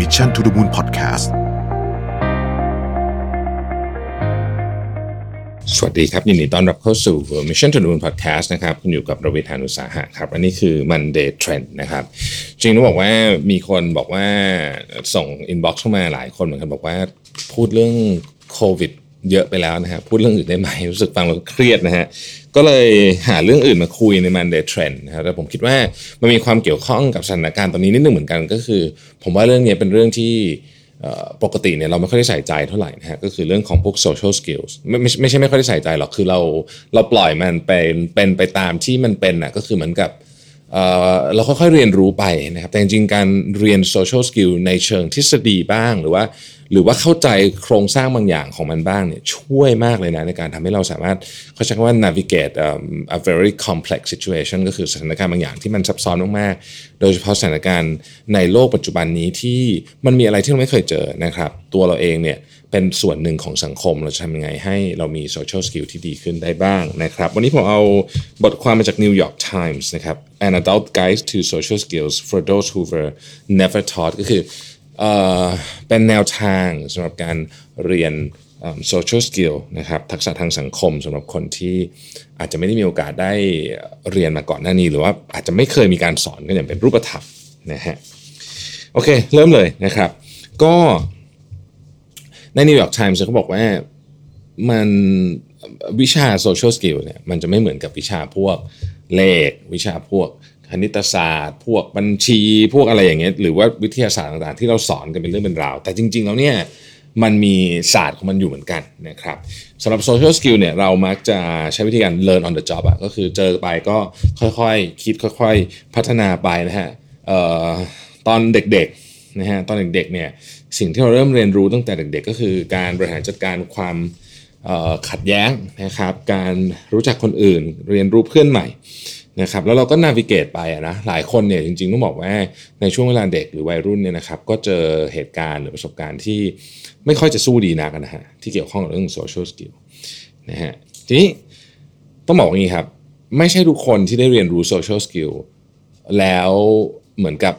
Mission to the Moon Podcast สวัสดีครับ ยินดีต้อนรับเข้าสู่ Mission to the Moon Podcast นะครับคุณอยู่กับรวิทานุสาหะครับ อันนี้คือ Monday Trend นะครับ จริงต้องบอกว่ามีคนบอกว่าส่ง inbox เข้ามาหลายคนเหมือนกันบอกว่าพูดเรื่องโควิดเยอะไปแล้วนะฮะพูดเรื่องอื่นได้ไหมรู้สึกฟังแล้วเครียดนะฮะ ก็เลยหาเรื่องอื่นมาคุยใน Monday Trend นะครับแต่ผมคิดว่ามันมีความเกี่ยวข้องกับสถานการณ์ตอนนี้นิดนึงเหมือนกันก็คือ ผมว่าเรื่องนี้เป็นเรื่องที่ปกติเนี่ยเราไม่ค่อยได้ใส่ใจเท่าไหร่นะฮะก็คือเรื่องของพวก social skills ไม่ไม่ไม่ใช่ไม่ค่อยได้ใส่ใจหรอกคือเราเราปล่อยมันเป็นเป็นไปตามที่มันเป็นนะก็คือเหมือนกับเราค่อยๆเรียนรู้ไปนะครับแต่จริงๆการเรียน social skill ในเชิงทฤษฎีบ้างหรือว่า หรือว่าเข้าใจโครงสร้างบางอย่างของมันบ้างเนี่ยช่วยมากเลยนะในการทำให้เราสามารถเขาใช้คำว่า navigate a very complex situation ก็คือสถานการณ์บางอย่างที่มันซับซ้อนมากๆ โดยเฉพาะสถานการณ์ในโลกปัจจุบันนี้ที่มันมีอะไรที่เราไม่เคยเจอนะครับ ตัวเราเองเนี่ยเป็นส่วนหนึ่งของสังคมเราจะทำยังไงให้เรามี social skill ที่ดีขึ้นได้บ้างนะครับ วันนี้ผมเอาบทความมาจาก New York Times นะครับ An Adult Guide to Social Skills for Those Who Were Never Taught ก็คือ เป็นแนวทางสำหรับการเรียน social skill นะครับทักษะทางสังคมสำหรับคนที่อาจจะไม่ได้มีโอกาสได้เรียนมาก่อนหน้านี้ หรือว่าอาจจะไม่เคยมีการสอนกันอย่างเป็นรูปธรรมนะฮะโอเค เริ่มเลยนะครับ ก็ใน New York Times เขาบอกว่ามันวิชา social skill เนี่ยมันจะไม่เหมือนกับวิชาพวกเลขวิชาพวก คณิตศาสตร์ พวกบัญชี พวกอะไรอย่างเงี้ยหรือว่าวิทยาศาสตร์ต่างๆ ที่เราสอนกันเป็นเรื่องเป็นราว แต่จริง ๆ แล้วเนี่ยมันมีศาสตร์ของมันอยู่เหมือนกันนะครับสำหรับ social skill เนี่ยเรามักจะใช้วิธีการ learn on the job อะก็คือเจอไปก็ค่อยๆ คิดค่อยๆ พัฒนาไปนะฮะตอนเด็กๆนะฮะตอนเด็กๆเนี่ยสิ่งที่เราเริ่มเรียนรู้ตั้งแต่เด็กๆ ก็คือการบริหารจัดการความขัดแย้งนะครับ การรู้จักคนอื่น เรียนรู้เพื่อนใหม่ นะครับแล้วเราก็นาวิเกตไปนะหลายคนเนี่ยจริงๆต้องบอกว่าในช่วงเวลาเด็กหรือวัยรุ่นเนี่ยนะครับก็เจอเหตุการณ์หรือประสบการณ์ที่ไม่ค่อยจะสู้ดีนักนะฮะที่เกี่ยวข้องกับเรื่อง social skill นะฮะทีนี้ต้องบอกอย่างนี้ครับ ไม่ใช่ทุกคนที่ได้เรียนรู้ social skill แล้วเหมือนกับ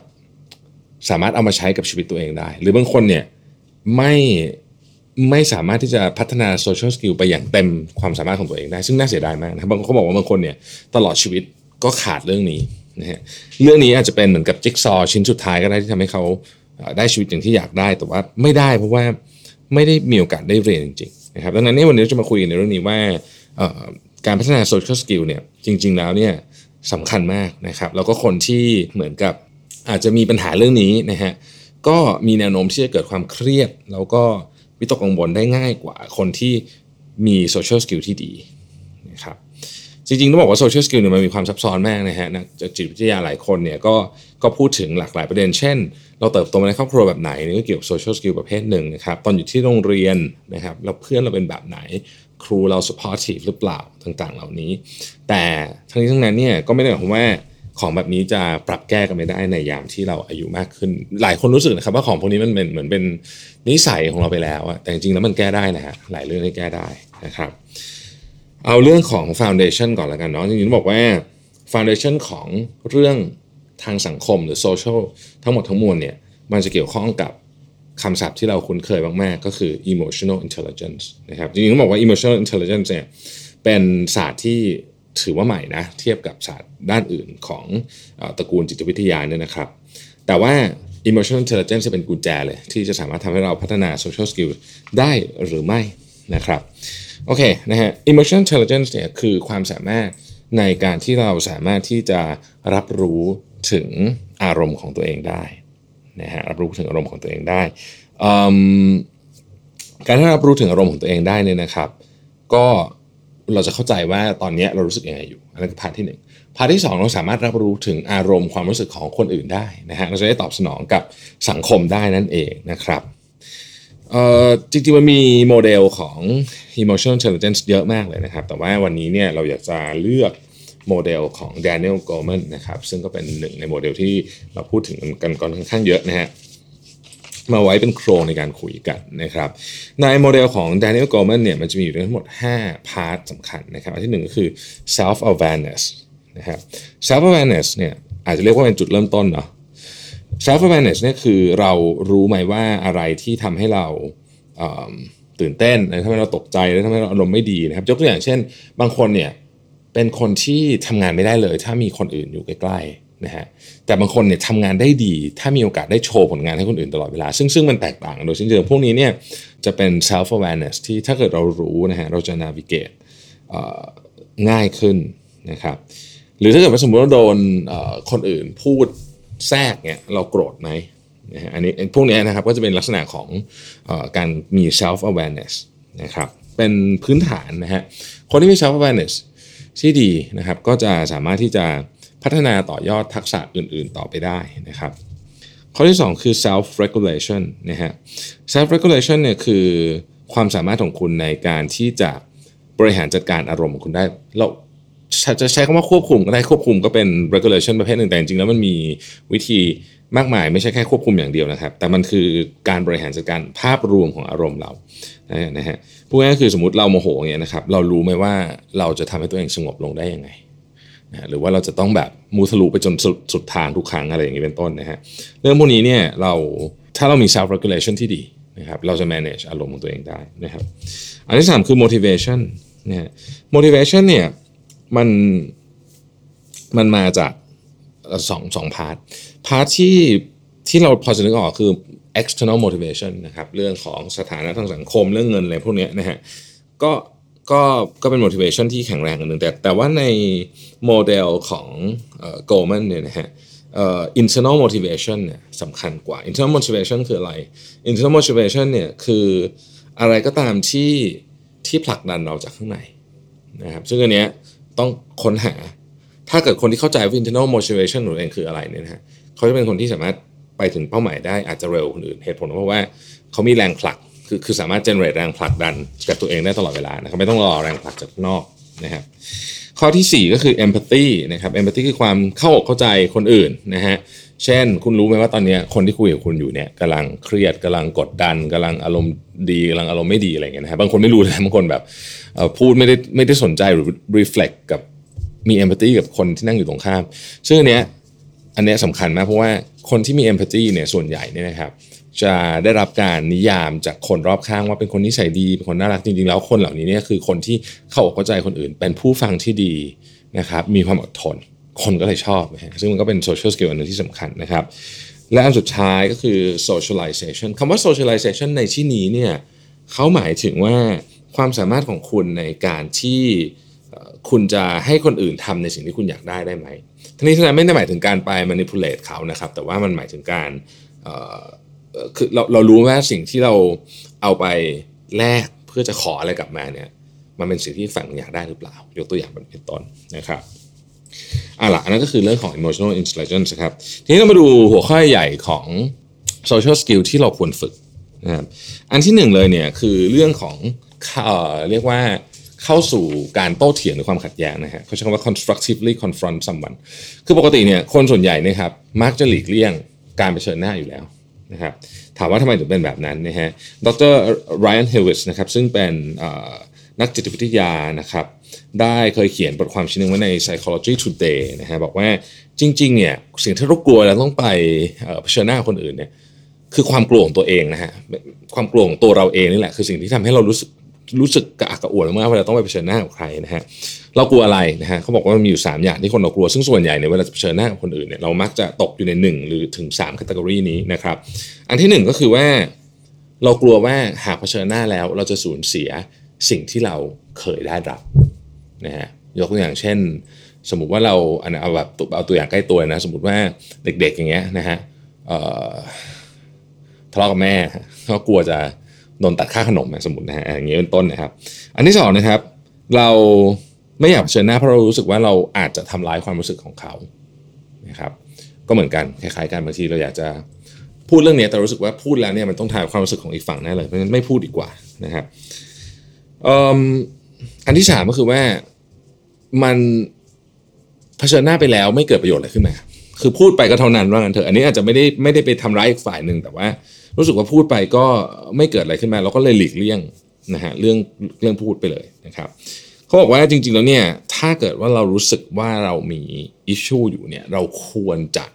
สามารถเอามาใช้กับชีวิตตัวเองได้ หรือบางคนเนี่ยไม่ไม่สามารถที่จะพัฒนา social skill ไปอย่างเต็มความสามารถของตัวเองได้ ซึ่งน่าเสียดายมากนะครับบางคนเขาบอกว่าบางคนเนี่ยตลอดชีวิต ก็ขาดเรื่องนี้นะฮะเรื่องนี้อาจจะเป็นเหมือนกับจิ๊กซอชิ้นสุดท้ายก็ได้ที่ทำให้เขาได้ชีวิตอย่างที่อยากได้แต่ว่าไม่ได้เพราะว่าไม่ได้มีโอกาสได้เรียนจริงๆนะครับดังนั้นนี่วันนี้จะมาคุยในเรื่องนี้ว่าการพัฒนา social skill เนี่ยจริง ๆ แล้วเนี่ยสำคัญมากนะครับแล้วก็คนที่เหมือนกับอาจจะมีปัญหาเรื่องนี้นะฮะก็มีแนวโน้มที่จะเกิดความเครียด แล้วก็วิตกกังวลได้ง่ายกว่าคนที่มี social skill ที่ดีนะครับ จริงๆ ต้องบอกว่า social skill เนี่ยมันมีความซับซ้อนมากนะฮะนักจิตวิทยาหลายคนเนี่ยก็ก็พูดถึงหลากหลายประเด็น เช่น เราเติบโตมาในครอบครัวแบบไหนนี่ก็เกี่ยวกับ social skill ประเภทหนึ่งนะครับตอนอยู่ที่โรงเรียนนะครับเราเพื่อนเราเป็นแบบไหน ครูเรา supportive หรือเปล่าต่างๆ เหล่านี้ แต่ทั้งนี้ทั้งนั้นเนี่ยก็ไม่ได้หมายความว่าของแบบนี้จะปรับแก้กันไม่ได้ในยามที่เราอายุมากขึ้น หลายคนรู้สึกนะครับว่าของพวกนี้มันเป็นเหมือนเป็นนิสัยของเราไปแล้วอะแต่จริงๆแล้วมันแก้ได้นะฮะหลายเรื่องที่แก้ได้นะครับ เอาเรื่องของ Foundation ก่อนแล้วกันเนาะจริงๆต้องบอกว่า Foundation ของเรื่องทางสังคมหรือโซเชียลทั้งหมดทั้งมวลเนี่ยมันจะเกี่ยวข้องกับคำศัพท์ที่เราคุ้นเคยมากๆ ก็คือ emotional intelligence นะครับจริงๆต้องบอกว่า emotional intelligence เนี่ยเป็นศาสตร์ที่ถือว่าใหม่นะเทียบกับศาสตร์ด้านอื่นของตระกูลจิตวิทยาเนี่ยนะครับ แต่ว่า emotional intelligence จะเป็นกุญแจเลย ที่จะสามารถทำให้เราพัฒนา social skill ได้หรือไม่นะครับ โอเคนะฮะ emotional intelligence เนี่ยคือความสามารถในการที่เราสามารถที่จะรับรู้ถึงอารมณ์ของตัวเองได้นะฮะรับรู้ถึงอารมณ์ของตัวเองได้การที่รับรู้ถึงอารมณ์ของตัวเองได้เนี่ยนะครับ ก็เราจะเข้าใจว่าตอนนี้เรารู้สึกยังไงอยู่อันนั้นคือพาร์ทที่1 part ที่ 2 เราสามารถรับรู้ถึงอารมณ์ความรู้สึกของคนอื่นได้นะฮะเราจะได้ตอบสนองกับสังคมได้นั่นเองนะครับ เอ่อจริงๆมันมีโมเดลของ emotional intelligence เยอะมากเลยนะครับ แต่ว่าวันนี้เนี่ยเราอยากจะเลือกโมเดลของ Daniel Goleman นะครับ ซึ่งก็เป็นหนึ่งในโมเดลที่เราพูดถึงกันก่อนค่อนข้างเยอะนะฮะมาไว้เป็นโครงในการคุยกันนะครับ ในโมเดลของ Daniel Goleman เนี่ยมันจะมีอยู่ทั้งหมด 5 พาร์ทสำคัญนะครับอันที่หนึ่งก็คือ self awareness นะครับ self awareness เนี่ยอาจจะเรียกว่าเป็นจุดเริ่มต้นเนาะ self awareness เนี่ยคือเรารู้ไหมว่าอะไรที่ทำให้เราตื่นเต้นทำให้เราตกใจและทำให้เราอารมณ์ไม่ดีนะครับยกตัวอย่างเช่น บางคนเนี่ยเป็นคนที่ทำงานไม่ได้เลย ถ้ามีคนอื่นอยู่ใกล้ๆนะฮะแต่บางคนเนี่ยทำงานได้ดี ถ้ามีโอกาสได้โชว์ผลงานให้คนอื่นตลอดเวลา ซึ่งซึ่งมันแตกต่างกันโดยเช่นเดิมพวกนี้เนี่ยจะเป็น self awareness ที่ถ้าเกิดเรารู้นะฮะเราจะ navigate ง่ายขึ้นนะครับหรือถ้าเกิดว่าสมมติว่าโดนคนอื่นพูด แทรกเนี่ยเราโกรธไหมนะฮะอันนี้พวกนี้นะครับก็จะเป็นลักษณะของอการมี self awareness นะครับเป็นพื้นฐานนะฮะคนที่มี self awareness ที่ดีนะครับก็จะสามารถที่จะพัฒนาต่อยอดทักษะอื่น ๆ ต่อไปได้นะครับข้อที่ 2 คือ self regulation นะฮะ self regulation เนี่ยคือความสามารถของคุณในการที่จะบริหารจัดการอารมณ์ของคุณได้เรา จะใช้คำว่าควบคุมก็ได้ควบคุมก็เป็น regulation ประเภทหนึ่งแต่จริงๆแล้วมันมีวิธีมากมายไม่ใช่แค่ควบคุมอย่างเดียวนะครับ แต่มันคือการบริหารจัดการภาพรวมของอารมณ์เรานะฮะพูดง่ายๆคือสมมติเราโมโหอย่างเงี้ยนะครับเรารู้ไหมว่าเราจะทำให้ตัวเองสงบลงได้ยังไงนะหรือว่าเราจะต้องแบบมุทะลุไปจนสุดสุดทางทุกครั้งอะไรอย่างนี้เป็นต้นนะฮะเรื่องพวกนี้เนี่ยเราถ้าเรามี self regulation ที่ดีนะครับเราจะ manage อารมณ์ของตัวเองได้นะครับอันที่สามคือ motivation นะฮะ motivation เนี่ย มันมันมาจากสองสอง part part ที่ที่เราพอจะนึกออกคือ external motivation นะครับเรื่องของสถานะทางสังคมเรื่องเงินอะไรพวกนี้นะฮะก็ก็ก็เป็น motivation ที่แข็งแรงกันหนึ่งแต่แต่ว่าในโมเดลของโกลแมนเนี่ยนะฮะ internal motivation เนี่ยสำคัญกว่า internal motivation คืออะไร internal motivation เนี่ยคืออะไรก็ตามที่ที่ผลักดันเราจากข้างในนะครับซึ่งอันเนี้ย ต้องค้นหา ถ้าเกิดคนที่เข้าใจว่า internal motivation ของตัวเองคืออะไรเนี่ยนะฮะเขาจะเป็นคนที่สามารถไปถึงเป้าหมายได้อาจจะเร็วคนอื่นเหตุผลเพราะว่าเขามีแรงผลักคือคือสามารถ generate แรงผลักดันกับตัวเองได้ตลอดเวลานะครับไม่ต้องรอแรงผลักจากนอกนะครับข้อที่ 4 ก็คือ empathy นะครับ empathy คือความเข้าอกเข้าใจคนอื่นนะฮะ เช่น คุณรู้ไหมว่าตอนนี้คนที่คุยกับคุณอยู่เนี่ยกำลังเครียดกำลังกดดันกำลังอารมณ์ดีกำลังอารมณ์ไม่ดีอะไรเงี้ยนะฮะบางคนไม่รู้เลยบางคนแบบพูดไม่ได้ไม่ได้สนใจหรือ reflect กับมี empathy กับคนที่นั่งอยู่ตรงข้าม ซึ่งอันเนี้ยอันเนี้ยสำคัญมากเพราะว่าคนที่มี empathy เนี่ยส่วนใหญ่เนี่ยนะครับจะได้รับการนิยามจากคนรอบข้างว่าเป็นคนนิสัยดีเป็นคนน่ารักจริงๆแล้วคนเหล่านี้เนี่ยคือคนที่เข้าอกเข้าใจคนอื่น เป็นผู้ฟังที่ดีนะครับมีความอดทน คนก็เลยชอบนะซึ่งมันก็เป็น social skill อันนึงที่สำคัญนะครับ และอันสุดท้ายก็คือ socialization คำว่า socialization ในที่นี้เนี่ยเขาหมายถึงว่าความสามารถของคุณในการที่คุณจะให้คนอื่นทำในสิ่งที่คุณอยากได้ได้ไหมทีนี้ท่านไม่ได้หมายถึงการไป manipulate เขานะครับ แต่ว่ามันหมายถึงการคือเราเรารู้ว่าสิ่งที่เราเอาไปแลกเพื่อจะขออะไรกลับมาเนี่ย มันเป็นสิ่งที่ฝั่งอยากได้หรือเปล่า ยกตัวอย่างเป็นต้นนะครับ อะละอันนั้นก็คือเรื่องของ emotional intelligence ครับทีนี้เรามาดูหัวข้อใหญ่ของ social skill ที่เราควรฝึกนะครับอันที่หนึ่งเลยเนี่ยคือเรื่องของเรียกว่าเข้าสู่การโต้เถียงหรือความขัดแย้งนะฮะเขาใช้คำว่า constructively confront someone คือปกติเนี่ยคนส่วนใหญ่นะครับมักจะหลีกเลี่ยงการเผชิญหน้าอยู่แล้วนะครับถามว่าทำไมถึงเป็นแบบนั้นนะฮะดรไรอันเฮวิสนะครับซึ่งเป็นนักจิตวิทยานะครับ ได้เคยเขียนบทความชิ้นนึงไว้ใน Psychology Today นะฮะบอกว่าจริงๆเนี่ยสิ่งที่เรากลัวแล้วต้องไปเผชิญหน้าคนอื่นเนี่ยคือความกลัวของตัวเองนะฮะความกลัวของตัวเราเองนี่แหละคือสิ่งที่ทำให้เรารู้สึกรู้สึกกระอักกระอ่วนมากเวลาต้องไปเผชิญหน้ากับใครนะฮะเรากลัวอะไรนะฮะเขาบอกว่ามันมีอยู่ 3 อย่างที่คนเรากลัวซึ่งส่วนใหญ่ในเวลาเผชิญหน้ากับคนอื่นเนี่ยเรามักจะตกอยู่ใน 1 หรือถึง3คัตเกอรีนี้นะครับอันที่ 1 ก็คือว่า เรากลัวว่าหากเผชิญหน้าแล้ว เราจะสูญเสียสิ่งที่เราเคยได้รับ นะฮะยกตัวอย่างเช่น สมมติว่าเราอันเอาแบบเอาตัวอย่างใกล้ตัวนะ สมมติว่าเด็กๆอย่างเงี้ยนะฮะทะเลาะกับแม่ก็กลัวจะโดนตัดค่าขนมนะสมมตินะฮะอย่างเงี้ยเป็นต้นนะครับ อันที่สองนะครับ เราไม่อยากเชิญหน้าเพราะเรารู้สึกว่าเราอาจจะทำร้ายความรู้สึกของเขานะครับก็เหมือนกันคล้ายๆกันบางทีเราอยากจะพูดเรื่องนี้แต่รู้สึกว่าพูดแล้วเนี่ยมันต้องถ่ายความรู้สึกของอีกฝั่งแน่เลยเพราะฉะนั้นไม่พูดดีกว่านะครับอันที่สามก็คือว่า มันเผชิญหน้าไปแล้วไม่เกิดประโยชน์อะไรขึ้นมาคือพูดไปก็เท่านั้นว่างั้นเถอะอันนี้อาจจะไม่ได้ไม่ได้ไปทำร้ายอีกฝ่ายหนึ่งแต่ว่า รู้สึกว่าพูดไปก็ไม่เกิดอะไรขึ้นมา เราก็เลยหลีกเลี่ยงนะฮะเรื่องเรื่องพูดไปเลยนะครับเขาบอกว่าจริง ๆ แล้วเนี่ยถ้าเกิดว่าเรารู้สึกว่าเรามีอิชชูอยู่เนี่ยเราควรจะ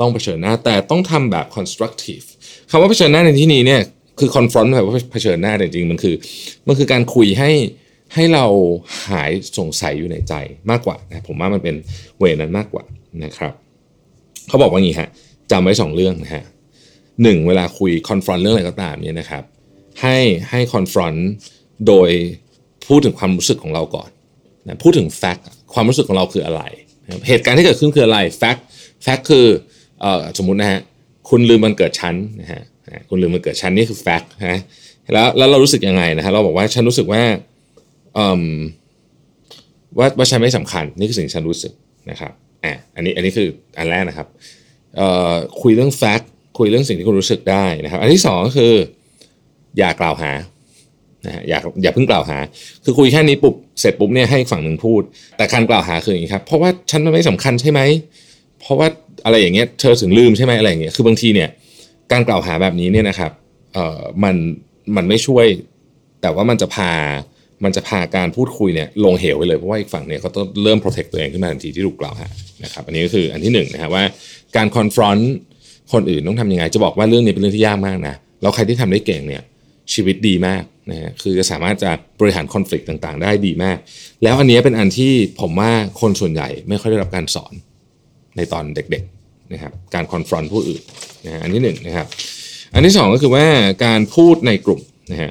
ต้องเผชิญหน้า แต่ต้องทำแบบ constructive คำว่าเผชิญหน้าในที่นี้เนี่ยคือ confront แบบว่าเผชิญหน้าแต่จริงๆมันคือมันคือการคุยให้ ให้เราหายสงสัยอยู่ในใจมากกว่านะผมว่ามันเป็นเวนั้นมากกว่านะครับเขาบอกว่างี้ฮะจำไว้สองเรื่องนะฮะหนึ่งเวลาคุย confront เรื่องอะไรก็ตามเนี่ยนะครับ ให้ให้ confront โดยพูดถึงความรู้สึกของเราก่อนนะพูดถึง fact ความรู้สึกของเราคืออะไร เหตุการณ์ที่เกิดขึ้นคืออะไร fact fact คือเอ่อสมมุตินะฮะคุณลืมมันเกิดชั้นนะฮะคุณลืมมันเกิดชั้นนี่คือ fact นะแล้วแล้วเรารู้สึกยังไงนะฮะเราบอกว่าฉันรู้สึกว่า ว่าว่าฉันไม่สำคัญนี่คือสิ่งฉันรู้สึกนะครับอะอันนี้อันนี้คืออันแรกนะครับคุยเรื่อง fact คุยเรื่องสิ่งที่คุณรู้สึกได้นะครับ อันที่สองก็คือ อย่ากล่าวหานะฮะอย่าอย่าเพิ่งกล่าวหา คือคุยแค่นี้ปุ๊บเสร็จปุ๊บเนี่ยให้ฝั่งหนึ่งพูด แต่การกล่าวหาคืออย่างนี้ครับ เพราะว่าฉันมันไม่สำคัญใช่ไหมเพราะว่าอะไรอย่างเงี้ยเธอถึงลืมใช่ไหมอะไรอย่างเงี้ยคือบางทีเนี่ยการกล่าวหาแบบนี้เนี่ยนะครับเอ่อมันมันไม่ช่วย แต่ว่ามันจะพา มันจะพาการพูดคุยเนี่ยลงเหวไปเลยเพราะว่าอีกฝั่งเนี่ยเขาต้องเริ่ม protect ตัวเองขึ้นมาทันทีที่ถูกกล่าวหานะครับอันนี้ก็คืออันที่หนึ่งนะฮะว่าการ confront คนอื่นต้องทำยังไง จะบอกว่าเรื่องนี้เป็นเรื่องที่ยากมากนะแล้วใครที่ทำได้เก่งเนี่ยชีวิตดีมากนะฮะคือจะสามารถจะบริหารคอน FLICT ต่างๆ ได้ดีมาก แล้วอันนี้เป็นอันที่ผมว่าคนส่วนใหญ่ไม่ค่อยได้รับการสอนในตอนเด็กๆนะครับการ confront ผู้อื่นนะฮะอันที่หนึ่งนะครับอันที่สองก็คือว่าการพูดในกลุ่มนะฮะ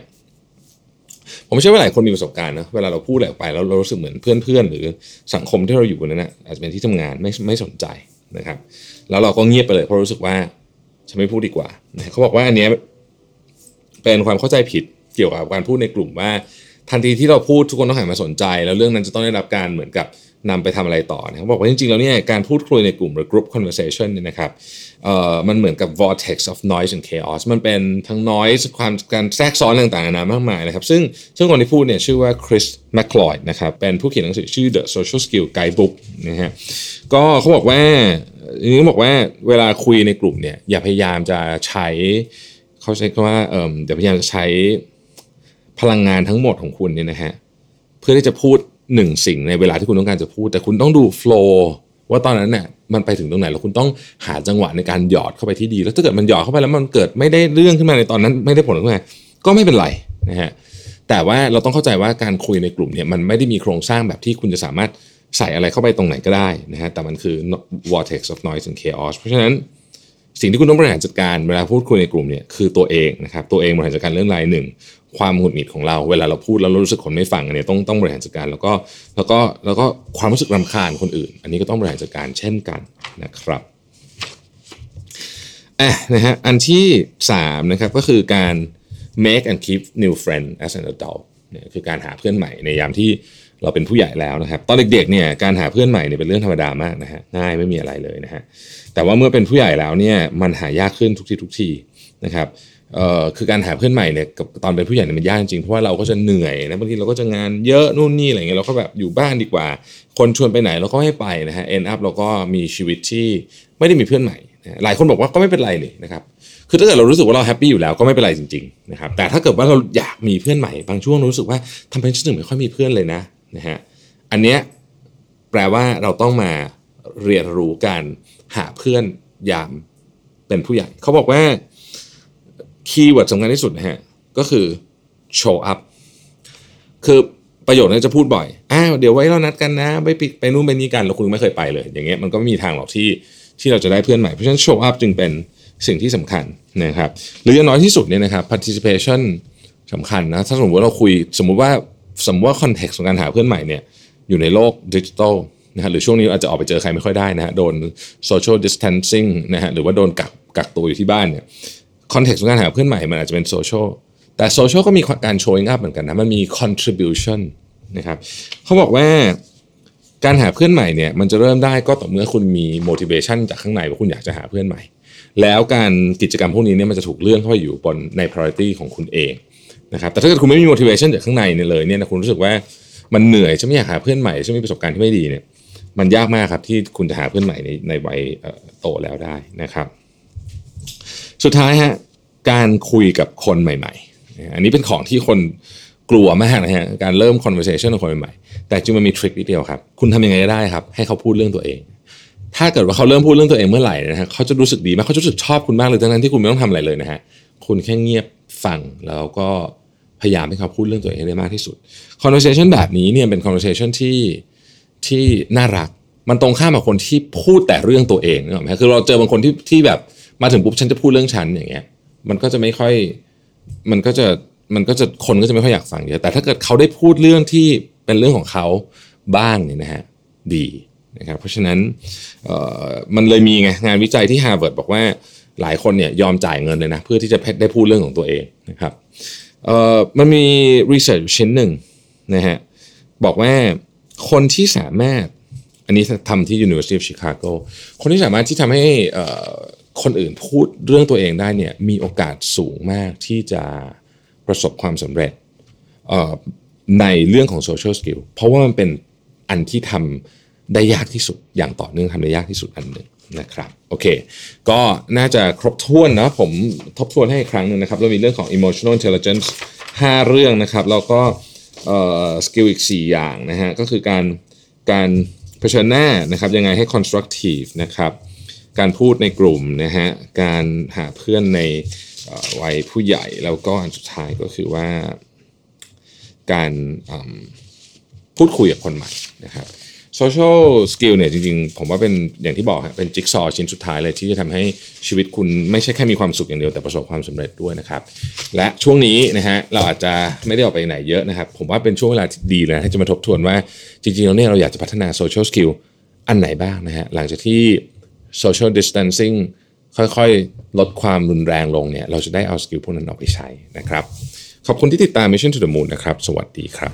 ผมเชื่อว่าหลายคนมีประสบการณ์นะเวลาเราพูดอะไรออกไปแล้วเรารู้สึกเหมือนเพื่อนๆ หรือสังคมที่เราอยู่นั้นนะอาจจะเป็นที่ทำงานไม่ไม่สนใจนะครับ แล้วเราก็เงียบไปเลยเพราะรู้สึกว่าฉันไม่พูดดีกว่า เขาบอกว่าอันนี้เป็นความเข้าใจผิดเกี่ยวกับการพูดในกลุ่มว่า ทันทีที่เราพูดทุกคนต้องหันมาสนใจ แล้วเรื่องนั้นจะต้องได้รับการเหมือนกับ นำไปทำอะไรต่อนะเขาบอกว่าจริงๆแล้วเนี่ยการพูดคุยในกลุ่มหรือ group conversation เนี่ยนะครับเอ่อมันเหมือนกับ vortex of noise and chaos มันเป็นทั้ง noise ความการแทรกซ้อนต่างๆนานามากมายนะครับซึ่งซึ่งคนที่พูดเนี่ยชื่อว่า Chris McLeod นะครับเป็นผู้เขียนหนังสือชื่อ The Social Skill Guidebook นะฮะก็เขาบอกว่านี่บอกว่าเวลาคุยในกลุ่มเนี่ยอย่าพยายามจะใช้เขาใช้คำว่าเอ่ออย่าพยายามจะใช้พลังงานทั้งหมดของคุณเนี่ยนะฮะเพื่อที่จะพูด หนึ่งสิ่งในเวลาที่คุณต้องการจะพูด แต่คุณต้องดูโฟล์ว่าตอนนั้นเนี่ยมันไปถึงตรงไหนแล้วคุณต้องหาจังหวะในการหยอดเข้าไปที่ดี แล้วถ้าเกิดมันหยอดเข้าไปแล้วมันเกิดไม่ได้เรื่องขึ้นมาในตอนนั้นไม่ได้ผลขึ้นมาก็ไม่เป็นไรนะฮะแต่ว่าเราต้องเข้าใจว่าการคุยในกลุ่มเนี่ยมันไม่ได้มีโครงสร้างแบบที่คุณจะสามารถใส่อะไรเข้าไปตรงไหนก็ได้นะฮะแต่มันคือ vortex of noise and chaos เพราะฉะนั้น สิ่งที่คุณต้องบริหารจัดการเวลาพูดคุยในกลุ่มเนี่ยคือตัวเองนะครับตัวเองบริหารจัดการเรื่องรายหนึ่งความหงุดหงิดของเราเวลาเราพูดแล้วร,รู้สึกคนไม่ฟังเนี่ยต้องต้องบริหารจัดการแล้วก็แล้วก็แล้วก็ความรู้สึกรำคาญคนอื่น อันนี้ก็ต้องบริหารจัดการเช่นกันนะครับอะนะฮะอันที่3นะครับก็คือการ make and keep new friend as an adult เนี่ยคือการหาเพื่อนใหม่ในยามที่เราเป็นผู้ใหญ่แล้วนะครับ ตอนเด็กๆเนี่ยการหาเพื่อนใหม่เนี่ยเป็นเรื่องธรรมดามากนะฮะง่ายไม่มีอะไรเลยนะฮะ แต่ว่าเมื่อเป็นผู้ใหญ่แล้วเนี่ยมันหายากขึ้นทุกทีทุกทีนะครับเอ่อคือการหาเพื่อนใหม่เนี่ยกับตอนเป็นผู้ใหญ่เนี่ยมันยากจริงเพราะว่าเราก็จะเหนื่อยนะบางทีเราก็จะงานเยอะนู่นนี่อะไรเงี้ยเราก็แบบอยู่บ้านดีกว่า คนชวนไปไหนเราก็ให้ไปนะฮะ end up เราก็มีชีวิตที่ไม่ได้มีเพื่อนใหม่หลายคนบอกว่าก็ไม่เป็นไรนี่นะครับคือถ้าเกิดเรารู้สึกว่าเราแฮปปี้อยู่แล้วก็ไม่เป็นไรจริงๆนะครับแต่ถ้าเกิดว่าเราอยากมีเพื่อนใหม่บางช่วงรู้สึกว่าทำไมฉันถึงไม่ค่อยมีเพื่อนเลยนะนะฮะอันเนี้ยแปลว่าเราต้องมา เรียนรู้การหาเพื่อนยามเป็นผู้ใหญ่ เขาบอกว่า keyword สำคัญที่สุดนะฮะก็คือ show up คือประโยชน์นี้จะพูดบ่อย อ้าวเดี๋ยวไว้เรานัดกันนะ ไปไปนู่นไปนี่กันแล้วคุณไม่เคยไปเลย อย่างเงี้ยมันก็ไม่มีทางหรอกที่ที่เราจะได้เพื่อนใหม่ เพราะฉะนั้น show up จึงเป็นสิ่งที่สำคัญนะครับ หรืออย่างน้อยที่สุดเนี่ยนะครับ participation สำคัญนะ ถ้าสมมติว่าเราคุย สมมุติว่าสมมติว่า context ของการหาเพื่อนใหม่เนี่ยอยู่ในโลกดิจิทัล นะฮะหรือช่วงนี้อาจจะออกไปเจอใครไม่ค่อยได้นะฮะโดน social distancing นะฮะหรือว่าโดนกักกักตัวอยู่ที่บ้านเนี่ย context ของการหาเพื่อนใหม่มันอาจจะเป็นโซเชียลแต่โซเชียลก็มีการ showing up เหมือนกันนะมันมี contribution นะครับเขาบอกว่าการหาเพื่อนใหม่เนี่ยมันจะเริ่มได้ก็ต่อเมื่อคุณมี motivation จากข้างในว่าคุณอยากจะหาเพื่อนใหม่ แล้วการกิจกรรมพวกนี้เนี่ยมันจะถูกเลื่อนเข้าไปอยู่บนใน priority ของคุณเองนะครับแต่ถ้าเกิดคุณไม่มี motivation จากข้างในเนี่ยเลยเนี่ยนะคุณรู้สึกว่ามันเหนื่อยฉันไม่อยากหาเพื่อนใหม่ฉันมีประสบการณ์ที่ไม่ดีเนี่ย มันยากมากครับที่คุณจะหาเพื่อนใหม่ในในวัยโตแล้วได้นะครับ สุดท้ายฮะการคุยกับคนใหม่ ๆ อันนี้เป็นของที่คนกลัวมากนะฮะการเริ่ม conversation กับคนใหม่ๆแต่จริงมันมีทริคนิดเดียวครับ คุณทำยังไงก็ได้ครับ ให้เขาพูดเรื่องตัวเอง ถ้าเกิดว่าเขาเริ่มพูดเรื่องตัวเองเมื่อไหร่นะฮะเขาจะรู้สึกดีมากเขาจะรู้สึกชอบคุณมากเลยทั้งนั้นที่คุณไม่ต้องทำอะไรเลยนะฮะคุณแค่เงียบฟังแล้วก็พยายามให้เขาพูดเรื่องตัวเองให้ได้มากที่สุด conversation แบบนี้เนี่ยเป็น conversation ที่ ที่น่ารัก มันตรงข้ามกับคนที่พูดแต่เรื่องตัวเองนะครคือเราเจอบางคนที่ที่แบบมาถึงปุ๊บฉันจะพูดเรื่องฉันอย่างเงี้ย มันก็จะไม่ค่อยมันก็จะมันก็จะคนก็จะไม่ค่อยอยากฟังเยอะแต่ถ้าเกิดเขาได้พูดเรื่องที่เป็นเรื่องของเขาบ้างเนี่ยนะฮะดีนะครับเพราะฉะนั้นมันเลยมีไงงานวิจัยที่ฮาร์วาร์ดบอกว่าหลายคนเนี่ยยอมจ่ายเงินเลยนะเพื่อที่จะได้พูดเรื่องของตัวเองนะครับมันมี research ชิ้นหนึ่งนะฮะบอกว่า คนที่สามารถ อันนี้ทำที่ University of Chicago คนที่สามารถที่ทำให้คนอื่นพูดเรื่องตัวเองได้เนี่ยมีโอกาสสูงมากที่จะประสบความสำเร็จในเรื่องของโซเชียลสกิลเพราะว่ามันเป็นอันที่ทำได้ยากที่สุดอย่างต่อเนื่องทำได้ยากที่สุดอันหนึ่งนะครับโอเค ก็น่าจะครบถ้วนนะผมทบทวนให้อีกครั้งหนึ่งนะครับ เรามีเรื่องของ emotional intelligence 5 เรื่องนะครับ แล้วก็ skill อีก 4 อย่างนะฮะก็คือการการเผชิญหน้านะครับยังไงให้ constructive นะครับการพูดในกลุ่มนะฮะการหาเพื่อนในวัยผู้ใหญ่แล้วก็อันสุดท้ายก็คือว่าการพูดคุยกับคนใหม่นะครับ social skill เนี่ยจริงๆ ผมว่าเป็นอย่างที่บอกฮะเป็นจิ๊กซอชิ้นสุดท้ายเลยที่จะทำให้ชีวิตคุณไม่ใช่แค่มีความสุขอย่างเดียวแต่ประสบความสำเร็จด้วยนะครับ และช่วงนี้นะฮะเราอาจจะไม่ได้ออกไปไหนเยอะนะครับ ผมว่าเป็นช่วงเวลาดีเลยที่จะมาทบทวนว่าจริงๆแล้วเนี่ยเราอยากจะพัฒนา social skill อันไหนบ้างนะฮะหลังจากที่โซเชียลดิส t ทนซิ่งค่อยๆ ลดความรุนแรงลงเนี่ยเราจะได้เอา skill พวกนั้นออกไปใช้นะครับ ขอบคุณที่ติดตาม Mission to the Moon นะครับ สวัสดีครับ